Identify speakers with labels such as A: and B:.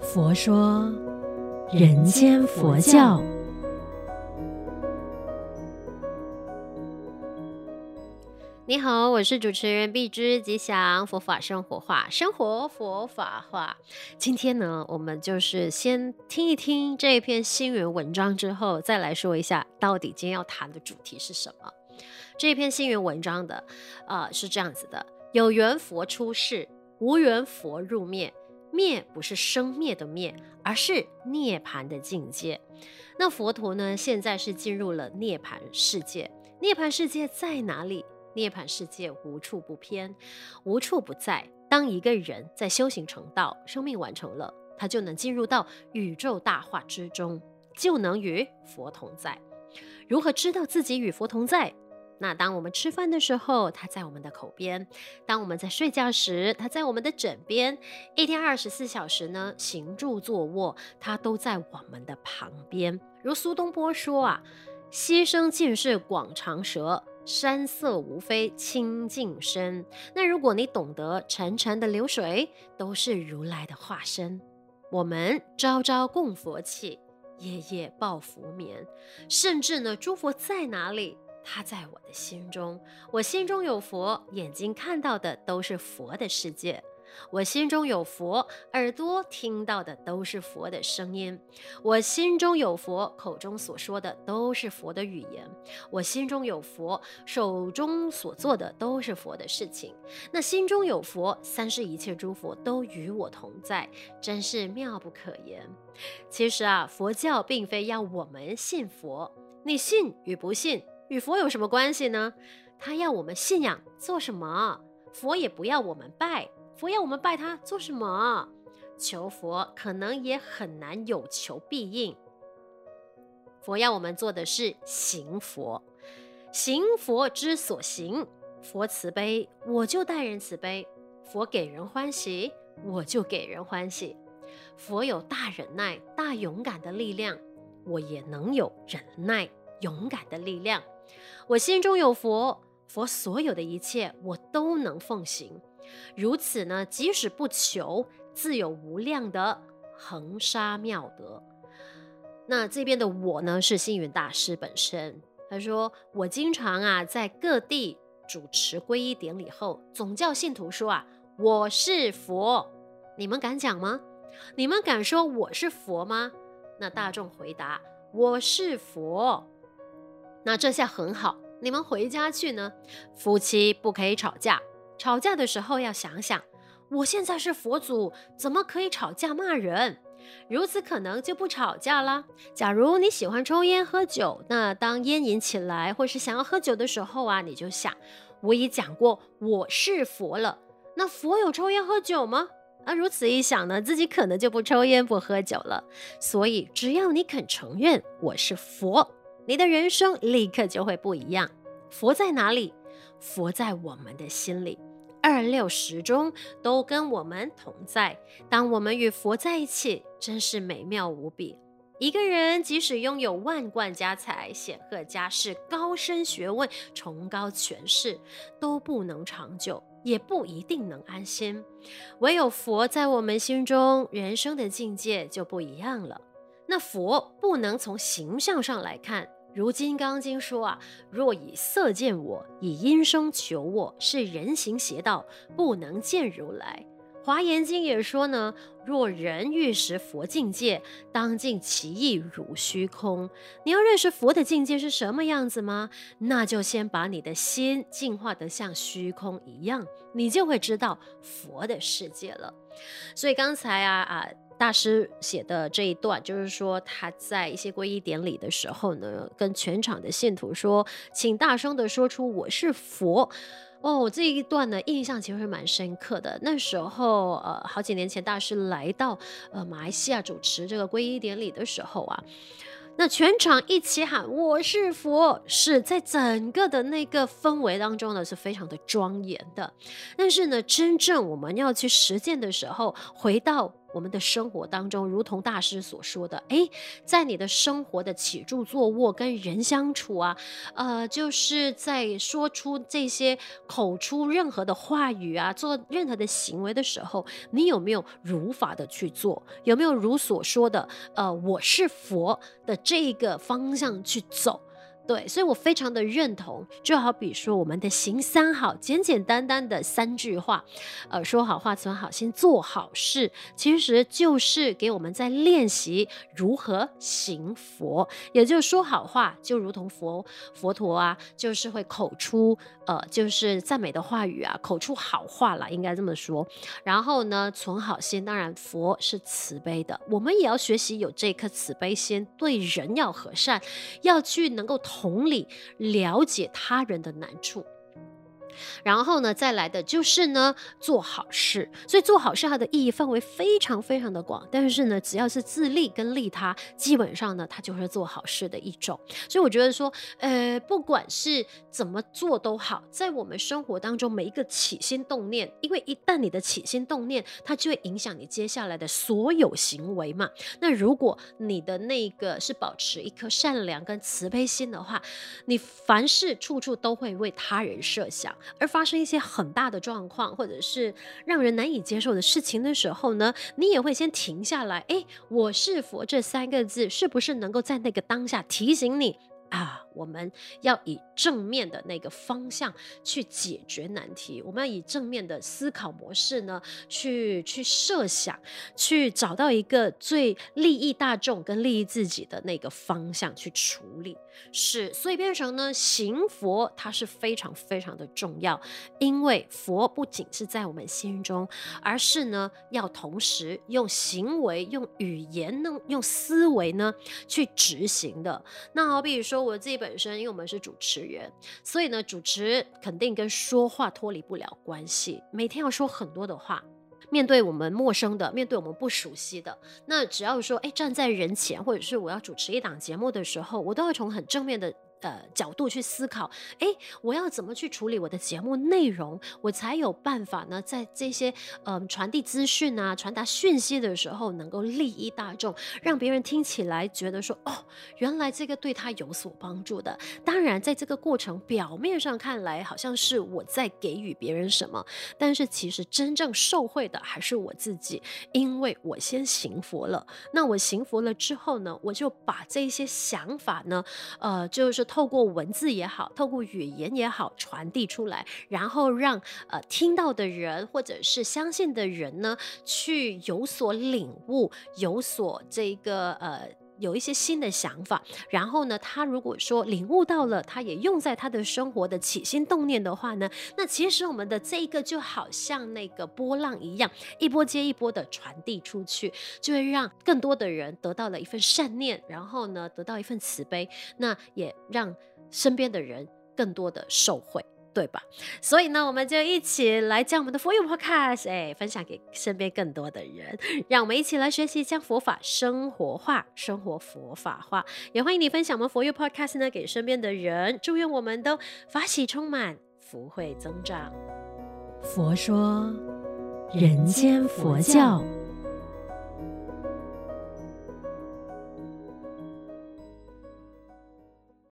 A: 佛说人间佛教。你好，我是主持人碧枝吉祥，佛法生活化，生活佛法化。今天呢，我们就是先听一听这一篇星云文章之后，再来说一下到底今天要谈的主题是什么。这篇星云文章的，呃，是这样子的：有缘佛出世，无缘佛入灭。灭不是生灭的灭，而是涅槃的境界。那佛陀呢，现在是进入了涅槃世界。涅槃世界在哪里？涅槃世界无处不偏，无处不在。当一个人在修行成道，生命完成了，他就能进入到宇宙大化之中，就能与佛同在。如何知道自己与佛同在？那当我们吃饭的时候，它在我们的口边；当我们在睡觉时，它在我们的枕边。一天二十四小时呢，行住坐卧，它都在我们的旁边。如苏东坡说啊：“溪声尽是广长舌。”山色无非清净身。那如果你懂得潺潺的流水都是如来的化身，我们朝朝供佛起，夜夜抱佛眠，甚至呢，诸佛在哪里？他在我的心中，我心中有佛，眼睛看到的都是佛的世界。我心中有佛，耳朵听到的都是佛的声音；我心中有佛，口中所说的都是佛的语言；我心中有佛，手中所做的都是佛的事情。那心中有佛，三世一切诸佛都与我同在，真是妙不可言。其实啊，佛教并非要我们信佛，你信与不信与佛有什么关系呢？他要我们信仰做什么？佛也不要我们拜。佛要我们拜他做什么？求佛可能也很难有求必应。佛要我们做的是行佛，行佛之所行。佛慈悲，我就待人慈悲；佛给人欢喜，我就给人欢喜。佛有大忍耐、大勇敢的力量，我也能有忍耐、勇敢的力量。我心中有佛，佛所有的一切我都能奉行。如此呢，即使不求，自有无量的恒沙妙德。那这边的我呢，是星云大师本身。他说：“我经常啊，在各地主持皈依典礼后，总叫信徒说啊，我是佛。你们敢讲吗？你们敢说我是佛吗？那大众回答：我是佛。那这下很好，你们回家去呢，夫妻不可以吵架。”吵架的时候要想想，我现在是佛祖，怎么可以吵架骂人？如此可能就不吵架了。假如你喜欢抽烟喝酒，那当烟瘾起来或是想要喝酒的时候啊，你就想，我已讲过我是佛了，那佛有抽烟喝酒吗？啊，如此一想呢，自己可能就不抽烟不喝酒了。所以只要你肯承认我是佛，你的人生立刻就会不一样。佛在哪里？佛在我们的心里。二六时中都跟我们同在。当我们与佛在一起，真是美妙无比。一个人即使拥有万贯家财、显赫家世、高深学问、崇高权势，都不能长久，也不一定能安心。唯有佛在我们心中，人生的境界就不一样了。那佛不能从形象上来看。如《金刚经》说啊，若以色见我，以音声求我，是人行邪道，不能见如来。《华严经》也说呢，若人欲识佛境界，当尽其意如虚空。你要认识佛的境界是什么样子吗？那就先把你的心净化得像虚空一样，你就会知道佛的世界了。所以刚才啊啊。大师写的这一段，就是说他在一些皈依典礼的时候呢，跟全场的信徒说，请大声的说出我是佛。哦，这一段呢，印象其实蛮深刻的。那时候，呃，好几年前，大师来到呃马来西亚主持这个皈依典礼的时候啊。那全场一起喊“我是佛”，是在整个的那个氛围当中呢，是非常的庄严的。但是呢，真正我们要去实践的时候，回到我们的生活当中，如同大师所说的，诶，在你的生活的起住坐卧跟人相处啊，呃，就是在说出这些口出任何的话语啊，做任何的行为的时候，你有没有如法的去做？有没有如所说的，呃，我是佛的这个方向去走？对，所以我非常的认同，就好比说我们的行三好，简简单单的三句话，呃，说好话，存好心，做好事，其实就是给我们在练习如何行佛。也就是说好话，就如同佛佛陀啊，就是会口出呃，就是赞美的话语啊，口出好话了，应该这么说。然后呢，存好心，当然佛是慈悲的，我们也要学习有这颗慈悲心，对人要和善，要去能够。同理，了解他人的难处。然后呢，再来的就是呢，做好事。所以做好事它的意义范围非常非常的广。但是呢，只要是自利跟利他，基本上呢，它就是做好事的一种。所以我觉得说，呃，不管是怎么做都好，在我们生活当中每一个起心动念，因为一旦你的起心动念，它就会影响你接下来的所有行为嘛。那如果你的那个是保持一颗善良跟慈悲心的话，你凡事处处都会为他人设想。而发生一些很大的状况，或者是让人难以接受的事情的时候呢，你也会先停下来。诶，我是佛这三个字，是不是能够在那个当下提醒你啊？我们要以正面的那个方向去解决难题，我们要以正面的思考模式呢，去去设想，去找到一个最利益大众跟利益自己的那个方向去处理。是，所以变成呢，行佛它是非常非常的重要，因为佛不仅是在我们心中，而是呢，要同时用行为、用语言、呢，用思维呢去执行的。那好比如说我自己。本身，因为我们是主持人，所以呢，主持肯定跟说话脱离不了关系。每天要说很多的话，面对我们陌生的，面对我们不熟悉的，那只要说，哎，站在人前，或者是我要主持一档节目的时候，我都要从很正面的。呃，角度去思考，哎，我要怎么去处理我的节目内容，我才有办法呢？在这些呃传递资讯啊、传达讯息的时候，能够利益大众，让别人听起来觉得说，哦，原来这个对他有所帮助的。当然，在这个过程表面上看来，好像是我在给予别人什么，但是其实真正受惠的还是我自己，因为我先行佛了。那我行佛了之后呢，我就把这些想法呢，呃，就是。透过文字也好，透过语言也好，传递出来，然后让呃听到的人或者是相信的人呢，去有所领悟，有所这个呃有一些新的想法。然后呢，他如果说领悟到了，他也用在他的生活的起心动念的话呢，那其实我们的这一个就好像那个波浪一样，一波接一波的传递出去，就会让更多的人得到了一份善念，然后呢，得到一份慈悲，那也。让身边的人更多的受惠，对吧？所以呢，我们就一起来将我们的佛友 Podcast 哎，分享给身边更多的人，让我们一起来学习将佛法生活化，生活佛法化。也欢迎你分享我们佛友 Podcast 呢给身边的人，祝愿我们都法喜充满，福慧增长。佛说人间佛教。